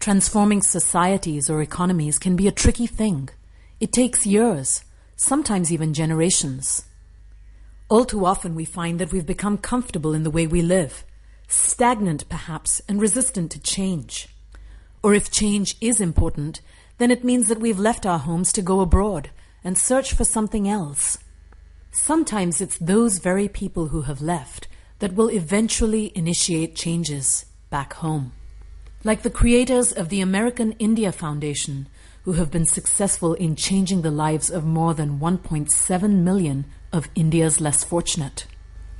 Transforming societies or economies can be a tricky thing. It takes years, sometimes even generations. All too often we find that we've become comfortable in the way we live, stagnant perhaps, and resistant to change. Or if change is important, then it means that we've left our homes to go abroad and search for something else. Sometimes it's those very people who have left that will eventually initiate changes back home. Like the creators of the American India Foundation, who have been successful in changing the lives of more than 1.7 million of India's less fortunate.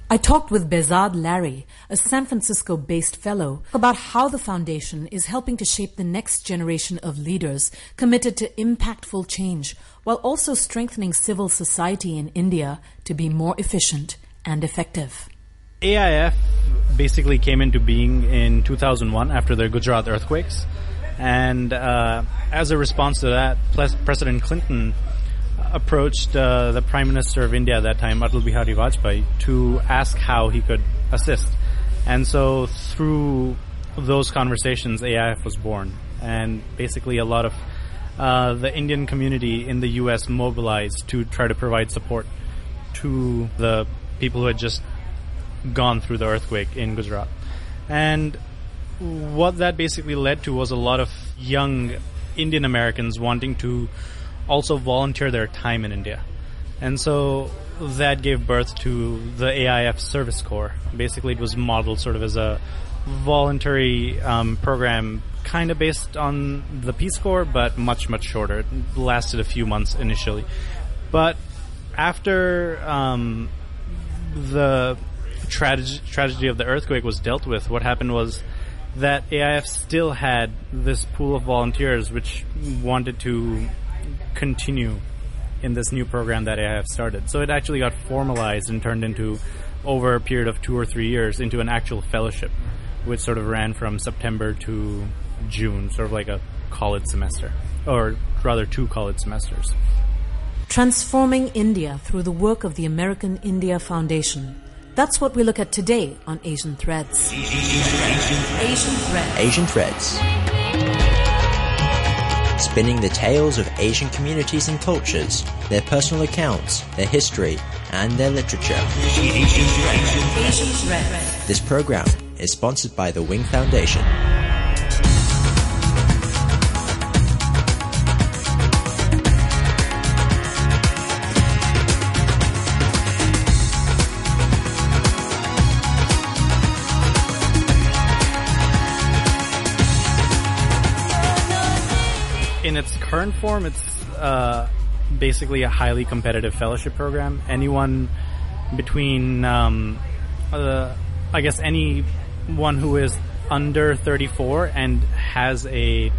I talked with Behzad Larry, a San Francisco based fellow, about how the foundation is helping to shape the next generation of leaders committed to impactful change while also strengthening civil society in India to be more efficient and effective. AIF basically came into being in 2001 after the Gujarat earthquakes. And uh, as a response to that, President Clinton approached uh, the Prime Minister of India at that time, Atal Bihari Vajpayee, to ask how he could assist. And so through those conversations, AIF was born. And basically, a lot of uh, the Indian community in the U.S. mobilized to try to provide support to the people who had just gone through the earthquake in Gujarat. And what that basically led to was a lot of young Indian Americans wanting to also volunteer their time in India. And so that gave birth to the AIF Service Corps. Basically, it was modeled sort of as a voluntary um, program, kind of based on the Peace Corps, but much, much shorter. It lasted a few months initially. But after um, the trage- tragedy of the earthquake was dealt with, what happened was that AIF still had this pool of volunteers which wanted to continue in this new program that AIF started. So it actually got formalized and turned into, over a period of two or three years, into an actual fellowship, which sort of ran from September to June, sort of like a college semester, or rather two college semesters. Transforming India through the work of the American India Foundation that's what we look at today on Asian Threads. Asian Threads. Asian Threads. Spinning the tales of Asian communities and cultures, their personal accounts, their history, and their literature. Asian Threads. This program is sponsored by the Wing Foundation. Current form, it's uh, basically a highly competitive fellowship program. Anyone between, um, uh, I guess, anyone who is under 34 and has a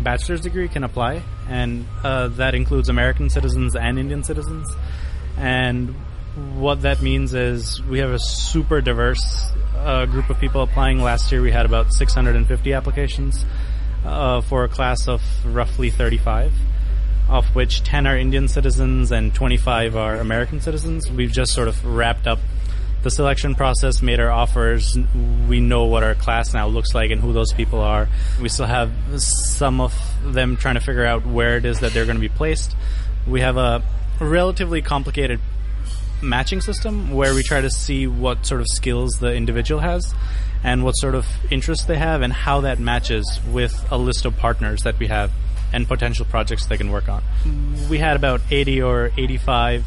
bachelor's degree can apply, and uh, that includes American citizens and Indian citizens. And what that means is we have a super diverse uh, group of people applying. Last year we had about 650 applications uh, for a class of roughly 35, of which 10 are Indian citizens and 25 are American citizens. We've just sort of wrapped up the selection process, made our offers. We know what our class now looks like and who those people are. We still have some of them trying to figure out where it is that they're going to be placed. We have a relatively complicated matching system where we try to see what sort of skills the individual has and what sort of interests they have and how that matches with a list of partners that we have and potential projects they can work on. We had about 80 or 85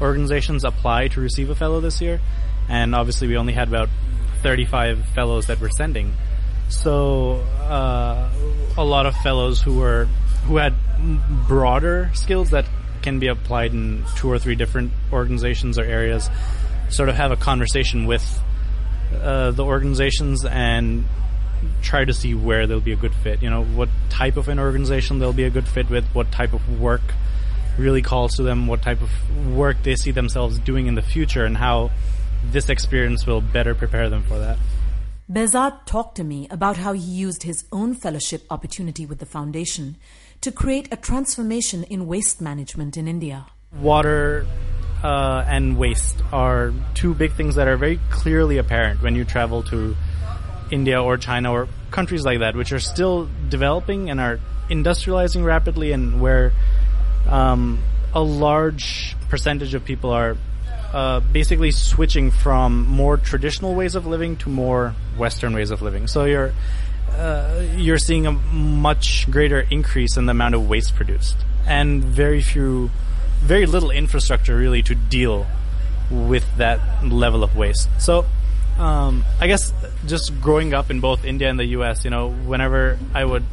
organizations apply to receive a fellow this year, and obviously we only had about 35 fellows that we're sending. So uh, a lot of fellows who were who had broader skills that can be applied in two or three different organizations or areas sort of have a conversation with uh, the organizations and try to see where they'll be a good fit. You know, what type of an organization they'll be a good fit with, what type of work really calls to them, what type of work they see themselves doing in the future, and how this experience will better prepare them for that. Behzad talked to me about how he used his own fellowship opportunity with the foundation to create a transformation in waste management in India. Water uh, and waste are two big things that are very clearly apparent when you travel to India or China or countries like that, which are still developing and are industrializing rapidly, and where um, a large percentage of people are uh, basically switching from more traditional ways of living to more Western ways of living. So you're uh, you're seeing a much greater increase in the amount of waste produced, and very few, very little infrastructure really to deal with that level of waste. So. Um, I guess just growing up in both India and the U.S., you know, whenever I would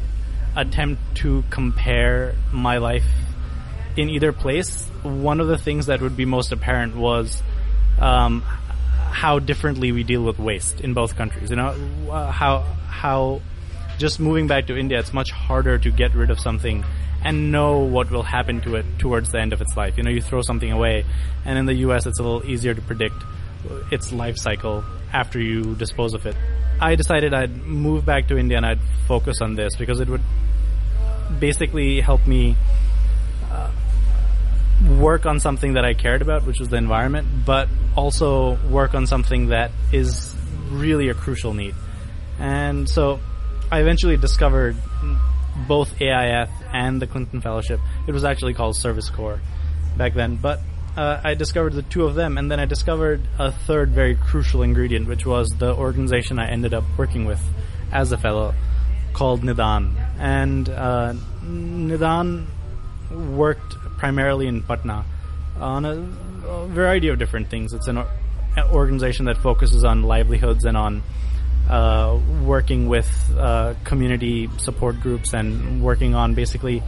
attempt to compare my life in either place, one of the things that would be most apparent was um, how differently we deal with waste in both countries. You know, uh, how how just moving back to India, it's much harder to get rid of something and know what will happen to it towards the end of its life. You know, you throw something away, and in the U.S., it's a little easier to predict its life cycle after you dispose of it. I decided I'd move back to India and I'd focus on this because it would basically help me uh, work on something that I cared about, which was the environment, but also work on something that is really a crucial need. And so I eventually discovered both AIF and the Clinton Fellowship. It was actually called Service Corps back then, but uh, I discovered the two of them, and then I discovered a third very crucial ingredient, which was the organization I ended up working with as a fellow called Nidan. And uh, Nidan worked primarily in Patna on a, a variety of different things. It's an, or- an, organization that focuses on livelihoods and on uh, working with uh, community support groups and working on basically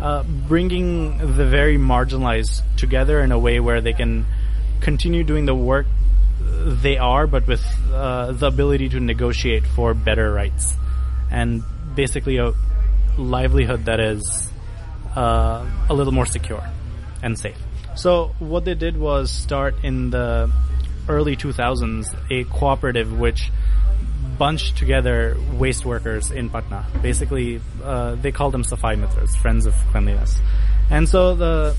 uh, bringing the very marginalized together in a way where they can continue doing the work they are, but with uh, the ability to negotiate for better rights and basically a livelihood that is uh, a little more secure and safe. So what they did was start in the early 2000s a cooperative which bunched together waste workers in Patna. Basically, uh, they called them Safai Mitras, friends of cleanliness. And so the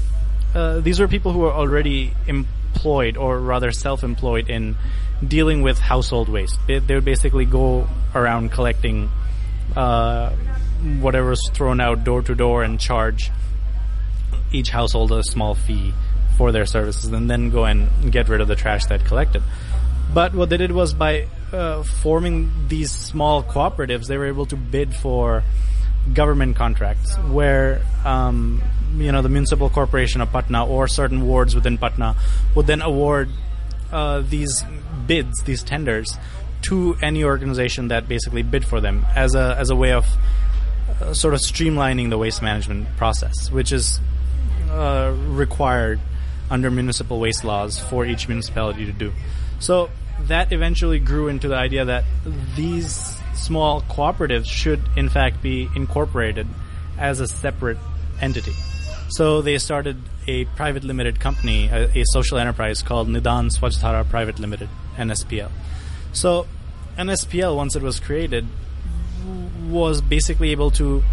uh, these were people who were already employed, or rather self-employed, in dealing with household waste. They, they would basically go around collecting uh, whatever was thrown out door to door and charge each household a small fee for their services and then go and get rid of the trash that collected. But what they did was by uh, forming these small cooperatives, they were able to bid for government contracts where um, you know the municipal corporation of Patna or certain wards within Patna would then award uh, these bids, these tenders, to any organization that basically bid for them as a as a way of uh, sort of streamlining the waste management process, which is uh, required under municipal waste laws for each municipality to do. So that eventually grew into the idea that these small cooperatives should, in fact, be incorporated as a separate entity. So they started a private limited company, a, a social enterprise called Nidan Swachhdhara Private Limited, NSPL. So NSPL, once it was created, was basically able to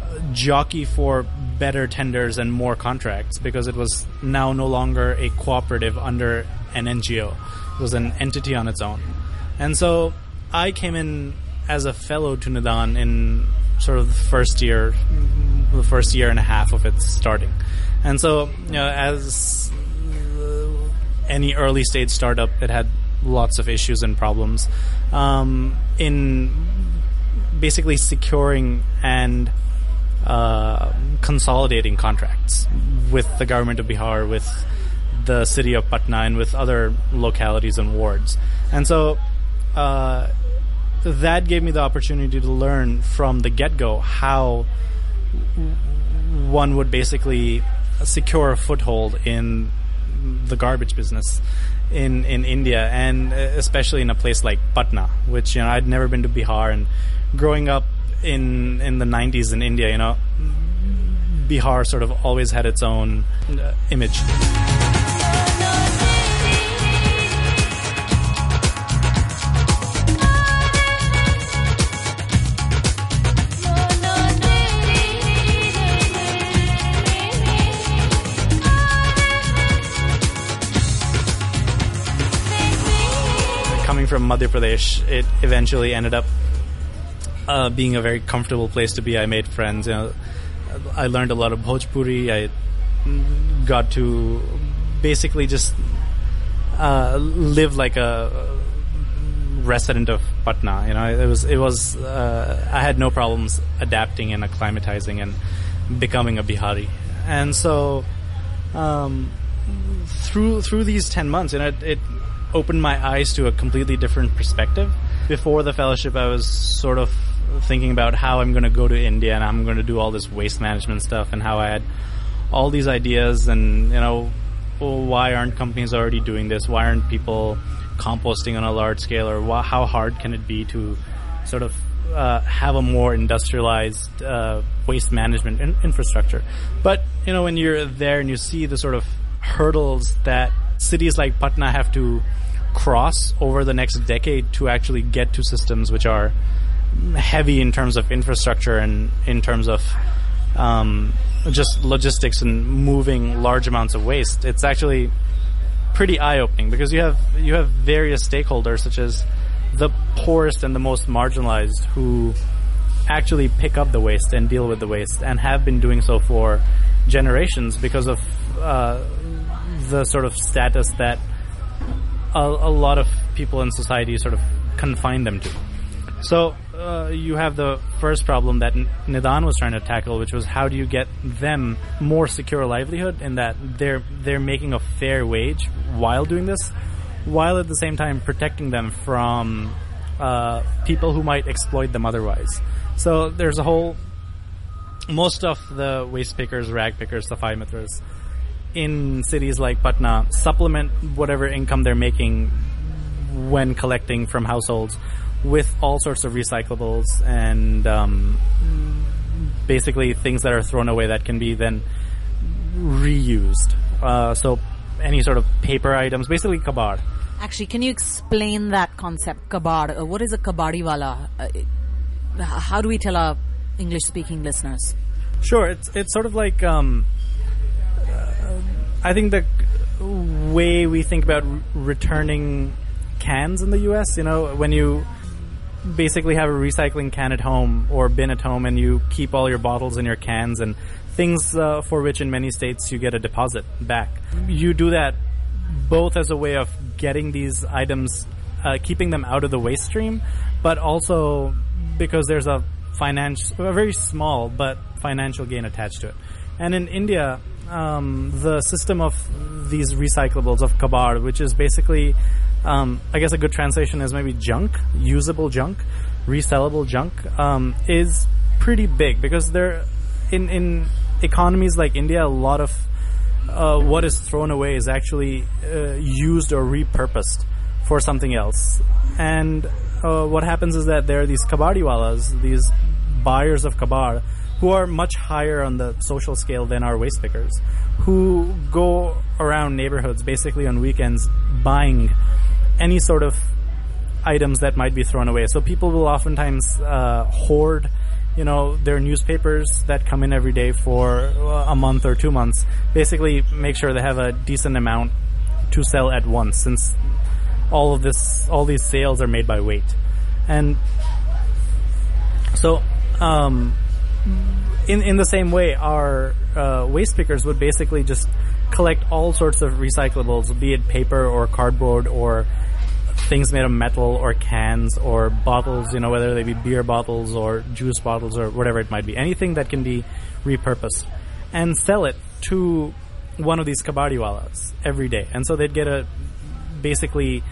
uh, jockey for better tenders and more contracts because it was now no longer a cooperative under an NGO. Was an entity on its own. And so I came in as a fellow to Nidan in sort of the first year, the first year and a half of its starting. And so, you know, as uh, any early stage startup, it had lots of issues and problems um, in basically securing and uh, consolidating contracts with the government of Bihar, with the city of Patna, and with other localities and wards. And so uh, that gave me the opportunity to learn from the get go how one would basically secure a foothold in the garbage business in in India and especially in a place like Patna which you know I'd never been to Bihar and growing up in in the 90s in India, you know, Bihar sort of always had its own uh, image. From Madhya Pradesh, it eventually ended up uh, being a very comfortable place to be. I made friends. You know, I learned a lot of Bhojpuri. I got to basically just uh, live like a resident of Patna. You know, it was it was uh, I had no problems adapting and acclimatizing and becoming a Bihari. And so um, through through these ten months, you know, it, it opened my eyes to a completely different perspective. Before the fellowship, I was sort of thinking about how I'm going to go to India and I'm going to do all this waste management stuff and how I had all these ideas and you know why aren't companies already doing this? Why aren't people composting on a large scale, or how hard can it be to sort of uh, have a more industrialized uh, waste management in- infrastructure? But you know, when you're there and you see the sort of hurdles that cities like Patna have to cross over the next decade to actually get to systems which are heavy in terms of infrastructure and in terms of um, just logistics and moving large amounts of waste. It's actually pretty eye opening because you have you have various stakeholders such as the poorest and the most marginalized who actually pick up the waste and deal with the waste and have been doing so for generations because of uh, the sort of status that a, a lot of people in society sort of confine them to. So uh, you have the first problem that Nidan was trying to tackle, which was how do you get them more secure livelihood in that they're they're making a fair wage while doing this, while at the same time protecting them from uh, people who might exploit them otherwise. So there's a whole most of the waste pickers, rag pickers, safai mitras in cities like Patna supplement whatever income they're making when collecting from households with all sorts of recyclables and um, basically things that are thrown away that can be then reused. Uh, so any sort of paper items, basically kabar. Actually, can you explain that concept, kabar? Uh, what is a kabadiwala? Uh, how do we tell our English-speaking listeners? Sure, it's it's sort of like um, uh, I think the way we think about returning cans in the U.S. You know, when you basically have a recycling can at home or bin at home and you keep all your bottles and your cans and things uh, for which in many states you get a deposit back. You do that both as a way of getting these items, uh, keeping them out of the waste stream, but also because there's a financial, a very small but financial gain attached to it. And in India, um, the system of these recyclables of kabar, which is basically um, I guess a good translation is maybe junk, usable junk, resellable junk, um, is pretty big because there, in in economies like India, a lot of uh, what is thrown away is actually uh, used or repurposed for something else. And uh, what happens is that there are these kabadiwalas, these buyers of kabar, who are much higher on the social scale than our waste pickers, who go around neighborhoods basically on weekends buying any sort of items that might be thrown away. So people will oftentimes uh, hoard, you know, their newspapers that come in every day for a month or two months. Basically, make sure they have a decent amount to sell at once, since all of this, all these sales are made by weight, and so. Um, in in the same way, our uh, waste pickers would basically just collect all sorts of recyclables, be it paper or cardboard or things made of metal or cans or bottles, you know, whether they be beer bottles or juice bottles or whatever it might be, anything that can be repurposed, and sell it to one of these kabadiwalas every day. And so they'd get a basically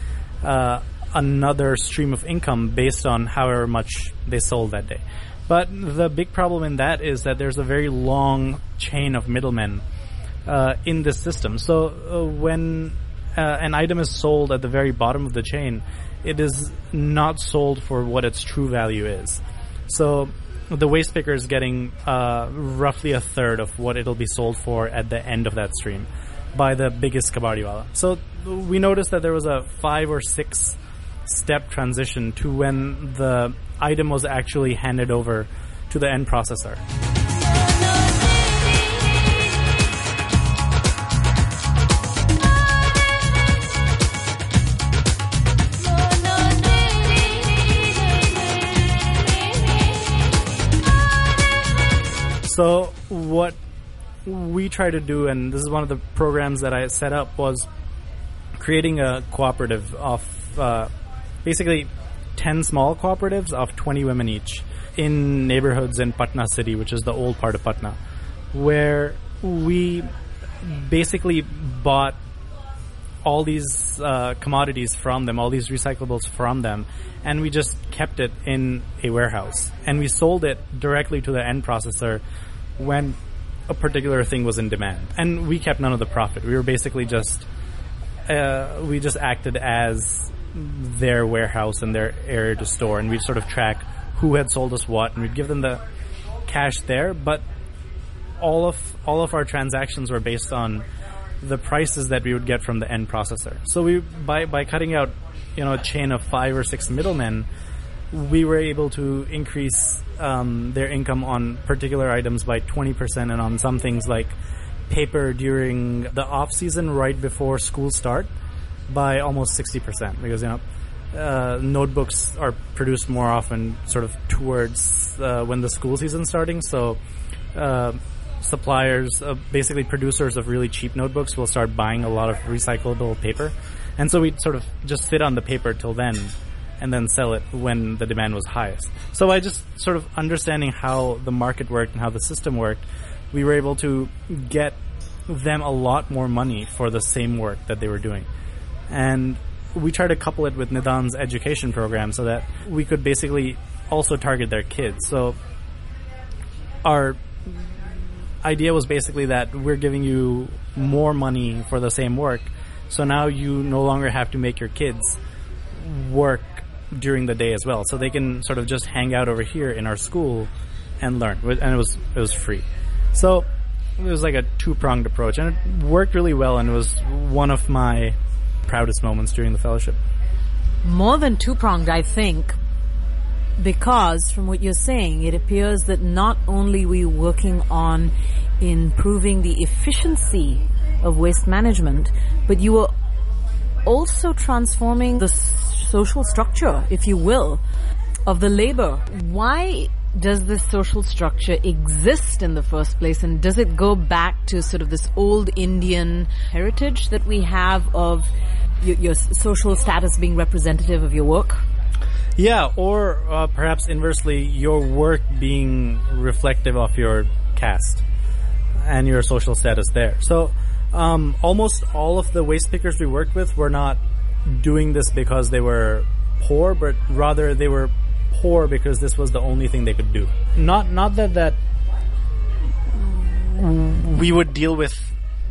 uh, another stream of income based on however much they sold that day. But the big problem in that is that there's a very long chain of middlemen uh, in this system. So uh, when uh, an item is sold at the very bottom of the chain, it is not sold for what its true value is. So the waste picker is getting uh, roughly a third of what it'll be sold for at the end of that stream by the biggest kabadiwala. So we noticed that there was a five or six step transition to when the item was actually handed over to the end processor. So what we try to do, and this is one of the programs that I set up, was creating a cooperative of uh, basically 10 small cooperatives of 20 women each in neighborhoods in Patna city, which is the old part of Patna, where we basically bought all these uh, commodities from them, all these recyclables from them, and we just kept it in a warehouse. And we sold it directly to the end processor when a particular thing was in demand. And we kept none of the profit. We were basically just, uh, we just acted as their warehouse and their area to store, and we'd sort of track who had sold us what, and we'd give them the cash there, but all of all of our transactions were based on the prices that we would get from the end processor. So we by by cutting out you know a chain of five or six middlemen, we were able to increase um, their income on particular items by twenty percent, and on some things like paper during the off season right before school start by almost sixty percent because you know. Uh, notebooks are produced more often, sort of towards uh, when the school season's starting. So, uh, suppliers, uh, basically producers of really cheap notebooks, will start buying a lot of recyclable paper, and so we'd sort of just sit on the paper till then, and then sell it when the demand was highest. So I just sort of understanding how the market worked and how the system worked, we were able to get them a lot more money for the same work that they were doing, and we tried to couple it with Nidan's education program so that we could basically also target their kids. So our idea was basically that we're giving you more money for the same work. So now you no longer have to make your kids work during the day as well. So they can sort of just hang out over here in our school and learn. And it was it was free. So it was like a two pronged approach, and it worked really well. And it was one of my proudest moments during the fellowship. More than two pronged, I think, because from what you're saying, it appears that not only we working on improving the efficiency of waste management, but you are also transforming the social structure, if you will, of the labor. Why does this social structure exist in the first place and does it go back to sort of this old Indian heritage that we have of your, your social status being representative of your work? Yeah, or uh, perhaps inversely, your work being reflective of your caste and your social status there. So, um, almost all of the waste pickers we worked with were not doing this because they were poor, but rather they were poor because this was the only thing they could do. Not not that that we would deal with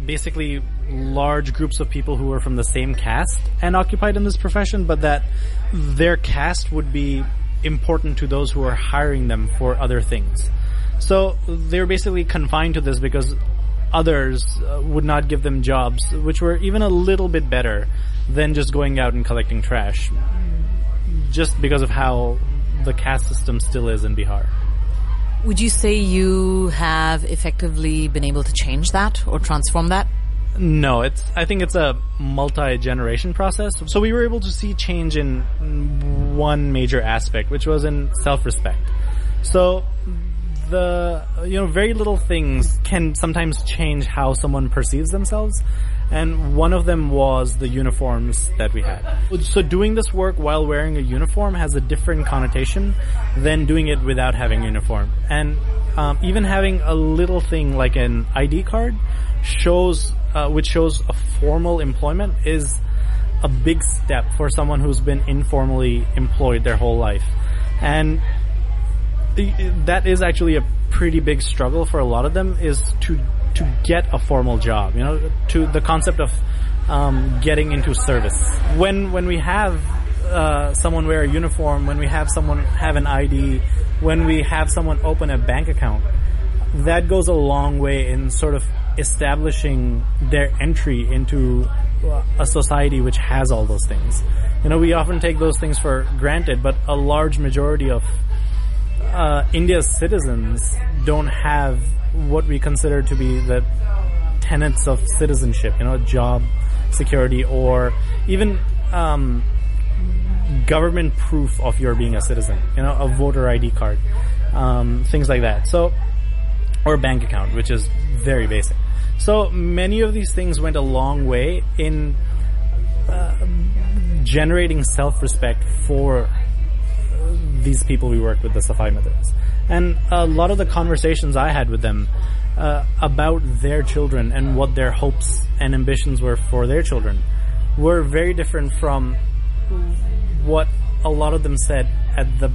basically large groups of people who were from the same caste and occupied in this profession, but that their caste would be important to those who are hiring them for other things. So they're basically confined to this because others uh, would not give them jobs, which were even a little bit better than just going out and collecting trash, just because of how the caste system still is in Bihar. Would you say you have effectively been able to change that or transform that? No, it's. I think it's a multi-generation process. So we were able to see change in one major aspect, which was in self-respect. So the you know very little things can sometimes change how someone perceives themselves and one of them was the uniforms that we had so doing this work while wearing a uniform has a different connotation than doing it without having a uniform and um, even having a little thing like an id card shows uh, which shows a formal employment is a big step for someone who's been informally employed their whole life and that is actually a pretty big struggle for a lot of them is to to get a formal job. You know, to the concept of um, getting into service. When when we have uh, someone wear a uniform, when we have someone have an ID, when we have someone open a bank account, that goes a long way in sort of establishing their entry into uh, a society which has all those things. You know, we often take those things for granted, but a large majority of uh, India's citizens don't have what we consider to be the tenets of citizenship, you know, job security or even um, government proof of your being a citizen, you know, a voter ID card, um, things like that. So or bank account, which is very basic. So many of these things went a long way in uh, generating self-respect for these people we worked with, the Safai Mitras. And a lot of the conversations I had with them uh, about their children and what their hopes and ambitions were for their children were very different from what a lot of them said at the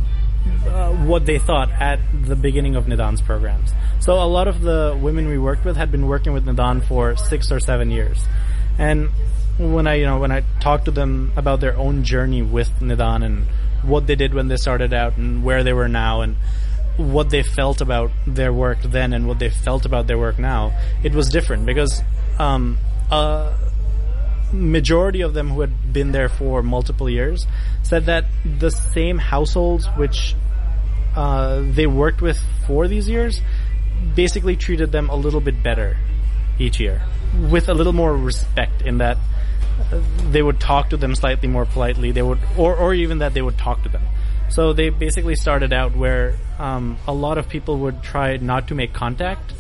uh, what they thought at the beginning of Nidan's programs. So a lot of the women we worked with had been working with Nidan for six or seven years, and when I you know when I talked to them about their own journey with Nidan and what they did when they started out and where they were now and what they felt about their work then and what they felt about their work now, it was different because um, a majority of them who had been there for multiple years said that the same households which uh, they worked with for these years basically treated them a little bit better each year with a little more respect in that they would talk to them slightly more politely. They would, or or even that they would talk to them. So they basically started out where um, a lot of people would try not to make contact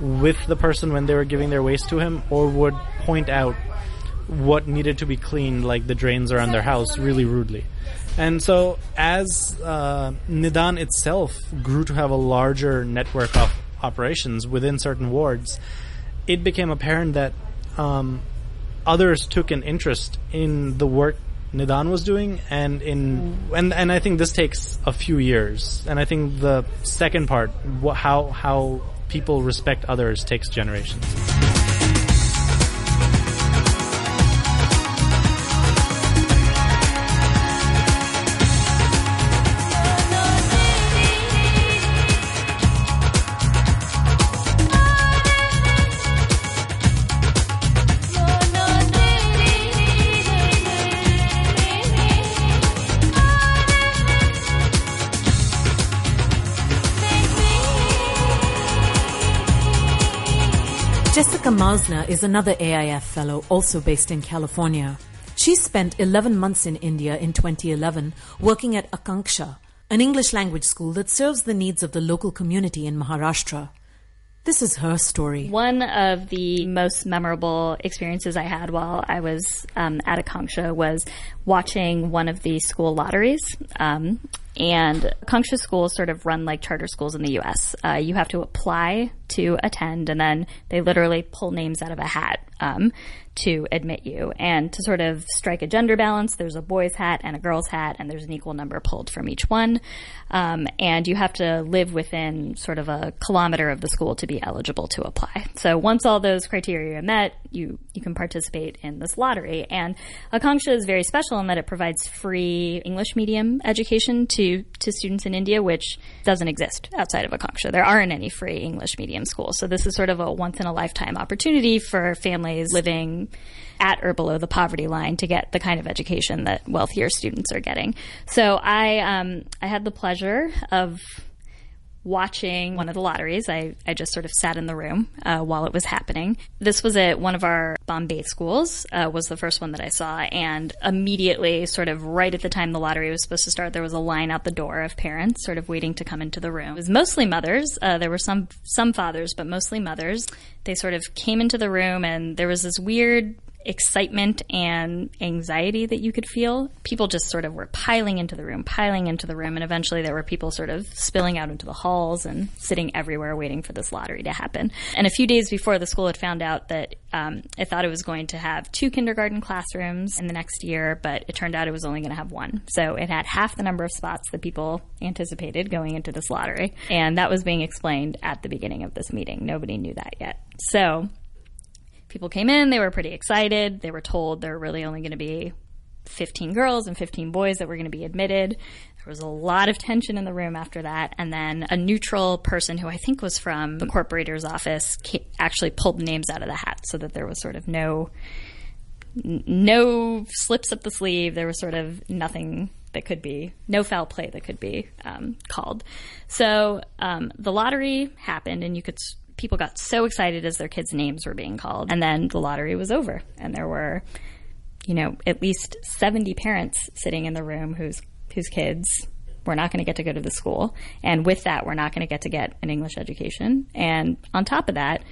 with the person when they were giving their waste to him, or would point out what needed to be cleaned, like the drains around their house, really rudely. And so, as uh, Nidan itself grew to have a larger network of operations within certain wards, it became apparent that um, others took an interest in the work Nidan was doing, and in and and I think this takes a few years. And I think the second part, wh- how how people respect others, takes generations. Jessica is another AIF fellow also based in California. She spent 11 months in India in 2011 working at Akanksha, an English language school that serves the needs of the local community in Maharashtra. This is her story. One of the most memorable experiences I had while I was um, at Akanksha was watching one of the school lotteries. Um, and Akanksha schools sort of run like charter schools in the U.S. Uh, you have to apply to attend, and then they literally pull names out of a hat um, to admit you. And to sort of strike a gender balance, there's a boy's hat and a girl's hat, and there's an equal number pulled from each one. Um, and you have to live within sort of a kilometer of the school to be eligible to apply. So once all those criteria are met, you you can participate in this lottery. And Akanksha is very special in that it provides free English medium education to to students in India, which doesn't exist outside of Akanksha. There aren't any free English medium schools. So this is sort of a once in a lifetime opportunity for families living at or below the poverty line to get the kind of education that wealthier students are getting. So I um, I had the pleasure of watching one of the lotteries. I, I just sort of sat in the room uh, while it was happening. This was at one of our Bombay schools, uh, was the first one that I saw. And immediately, sort of right at the time the lottery was supposed to start, there was a line out the door of parents sort of waiting to come into the room. It was mostly mothers. Uh, there were some, some fathers, but mostly mothers. They sort of came into the room and there was this weird excitement and anxiety that you could feel. People just sort of were piling into the room, piling into the room, and eventually there were people sort of spilling out into the halls and sitting everywhere waiting for this lottery to happen. And a few days before, the school had found out that um, it thought it was going to have two kindergarten classrooms in the next year, but it turned out it was only going to have one. So it had half the number of spots that people anticipated going into this lottery. And that was being explained at the beginning of this meeting. Nobody knew that yet. So people came in, they were pretty excited. They were told there were really only going to be 15 girls and 15 boys that were going to be admitted. There was a lot of tension in the room after that. And then a neutral person who I think was from the corporator's office actually pulled names out of the hat so that there was sort of no no slips up the sleeve. There was sort of nothing that could be no foul play that could be um, called. So um, the lottery happened, and you could people got so excited as their kids' names were being called. And then the lottery was over, and there were, you know, at least 70 parents sitting in the room whose whose kids we're not going to get to go to the school. And with that, we're not going to get to get an English education. And on top of that,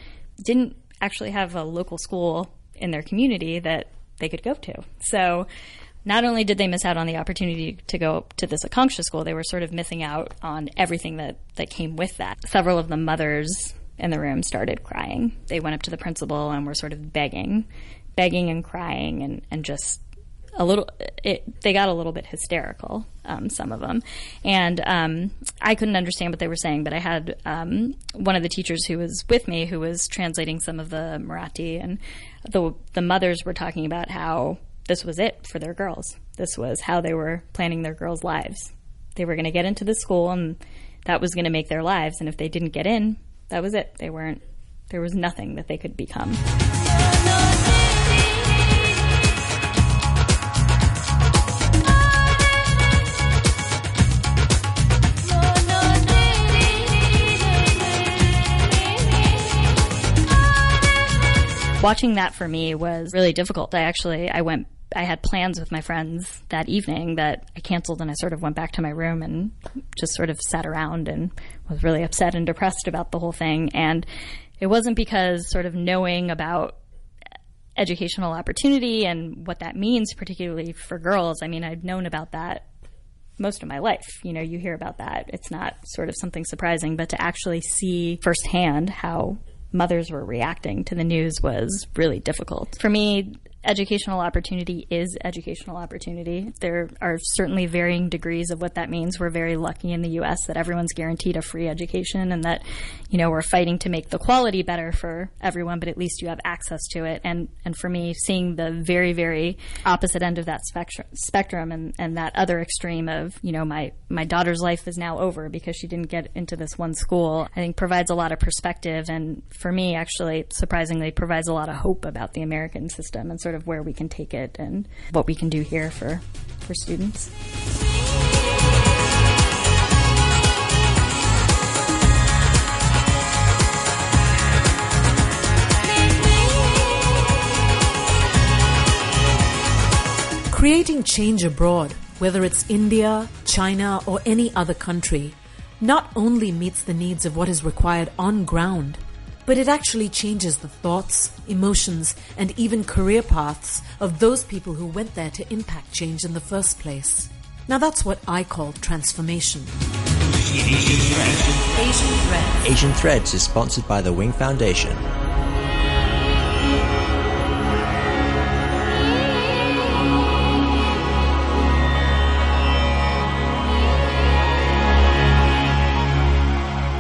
didn't actually have a local school in their community that they could go to. So not only did they miss out on the opportunity to go to this Akanksha school, they were sort of missing out on everything that, that came with that. Several of the mothers in the room started crying. They went up to the principal and were sort of begging, begging and crying and, and just a little it, they got a little bit hysterical um, some of them. And um, i couldn't understand what they were saying but i had um, one of the teachers who was with me who was translating some of the marathi and the, the mothers were talking about how this was it for their girls. This was how they were planning their girls lives. They were going to get into the school and that was going to make their lives and if they didn't get in that was it they weren't there was nothing that they could become watching that for me was really difficult. I actually I went I had plans with my friends that evening that I canceled and I sort of went back to my room and just sort of sat around and was really upset and depressed about the whole thing and it wasn't because sort of knowing about educational opportunity and what that means particularly for girls. I mean, I've known about that most of my life. You know, you hear about that. It's not sort of something surprising, but to actually see firsthand how mothers were reacting to the news was really difficult. For me, educational opportunity is educational opportunity. There are certainly varying degrees of what that means. We're very lucky in the U.S. that everyone's guaranteed a free education and that, you know, we're fighting to make the quality better for everyone, but at least you have access to it. And, and for me, seeing the very, very opposite end of that spectrum, spectrum and, and that other extreme of, you know, my, my daughter's life is now over because she didn't get into this one school, I think provides a lot of perspective. And for me, actually, surprisingly, provides a lot of hope about the American system and sort sort of where we can take it and what we can do here for, for students. Creating change abroad, whether it's India, China, or any other country, not only meets the needs of what is required on ground, but it actually changes the thoughts, emotions, and even career paths of those people who went there to impact change in the first place. Now that's what I call transformation. Asian Threads. Asian Threads is sponsored by the Wing Foundation